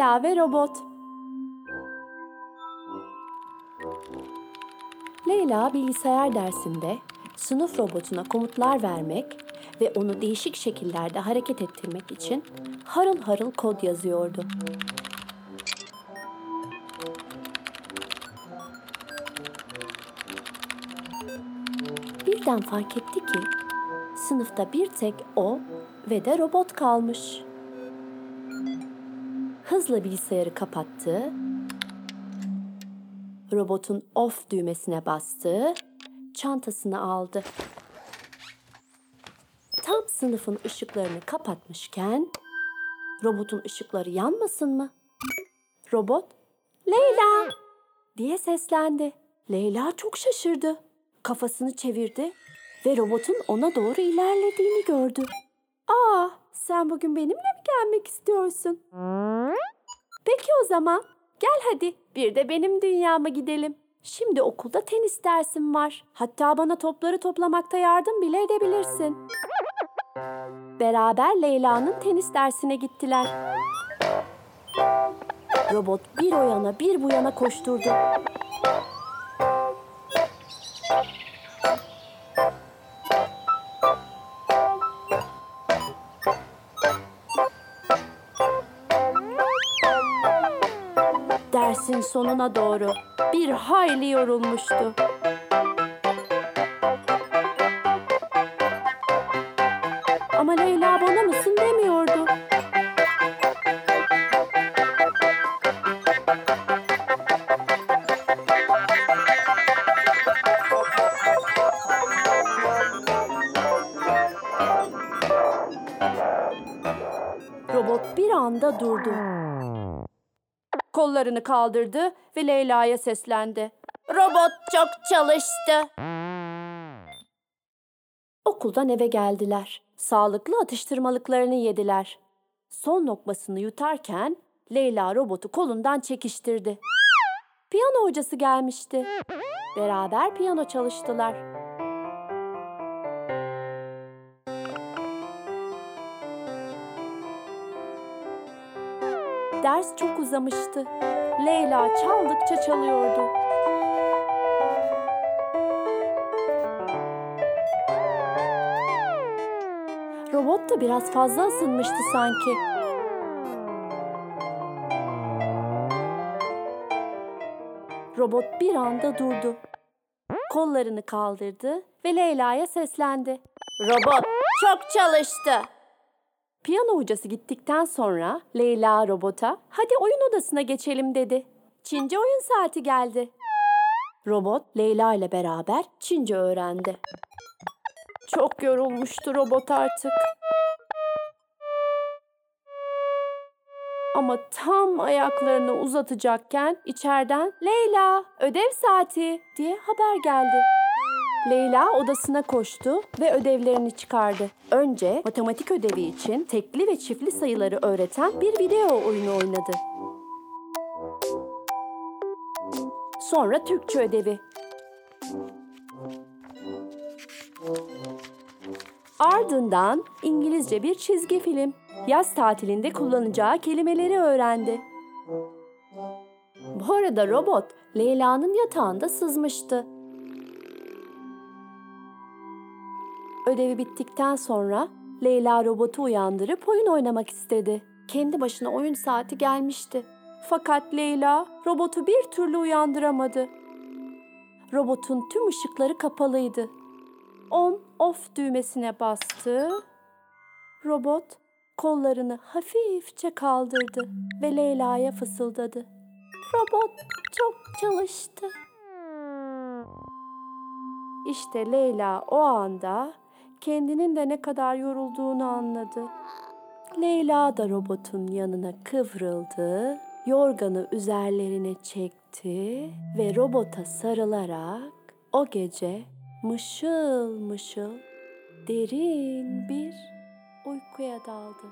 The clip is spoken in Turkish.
Leyla ve Robot Leyla bilgisayar dersinde sınıf robotuna komutlar vermek ve onu değişik şekillerde hareket ettirmek için harıl harıl kod yazıyordu. Birden fark etti ki sınıfta bir tek o ve de robot kalmış. Hızla bilgisayarı kapattı. Robotun off düğmesine bastı. Çantasını aldı. Tam sınıfın ışıklarını kapatmışken robotun ışıkları yanmasın mı? Robot Leyla diye seslendi. Leyla çok şaşırdı. Kafasını çevirdi ve robotun ona doğru ilerlediğini gördü. Aa, sen bugün benimle mi gelmek istiyorsun? Peki o zaman gel hadi bir de benim dünyama gidelim. Şimdi okulda tenis dersim var. Hatta bana topları toplamakta yardım bile edebilirsin. Beraber Leyla'nın tenis dersine gittiler. Robot bir o yana bir bu yana koşturdu. Dersin sonuna doğru bir hayli yorulmuştu. Ama Leyla bana mısın demiyordu. Robot bir anda durdu. Kollarını kaldırdı ve Leyla'ya seslendi. Robot çok çalıştı. Okuldan eve geldiler. Sağlıklı atıştırmalıklarını yediler. Son lokmasını yutarken Leyla robotu kolundan çekiştirdi. Piyano hocası gelmişti. Beraber piyano çalıştılar. Ders çok uzamıştı. Leyla çaldıkça çalıyordu. Robot da biraz fazla ısınmıştı sanki. Robot bir anda durdu. Kollarını kaldırdı ve Leyla'ya seslendi. Robot çok çalıştı. Piyano hocası gittikten sonra Leyla robota hadi oyun odasına geçelim dedi. Çince oyun saati geldi. Robot Leyla ile beraber Çince öğrendi. Çok yorulmuştu robot artık. Ama tam ayaklarını uzatacakken içeriden Leyla ödev saati diye haber geldi. Leyla odasına koştu ve ödevlerini çıkardı. Önce matematik ödevi için tekli ve çiftli sayıları öğreten bir video oyunu oynadı. Sonra Türkçe ödevi. Ardından İngilizce bir çizgi film. Yaz tatilinde kullanacağı kelimeleri öğrendi. Bu arada robot Leyla'nın yatağında sızmıştı. Ödevi bittikten sonra Leyla robotu uyandırıp oyun oynamak istedi. Kendi başına oyun saati gelmişti. Fakat Leyla robotu bir türlü uyandıramadı. Robotun tüm ışıkları kapalıydı. On off düğmesine bastı. Robot kollarını hafifçe kaldırdı ve Leyla'ya fısıldadı. Robot çok çalıştı. İşte Leyla o anda kendinin de ne kadar yorulduğunu anladı. Leyla da robotun yanına kıvrıldı, yorganı üzerlerine çekti ve robota sarılarak o gece mışıl mışıl derin bir uykuya daldı.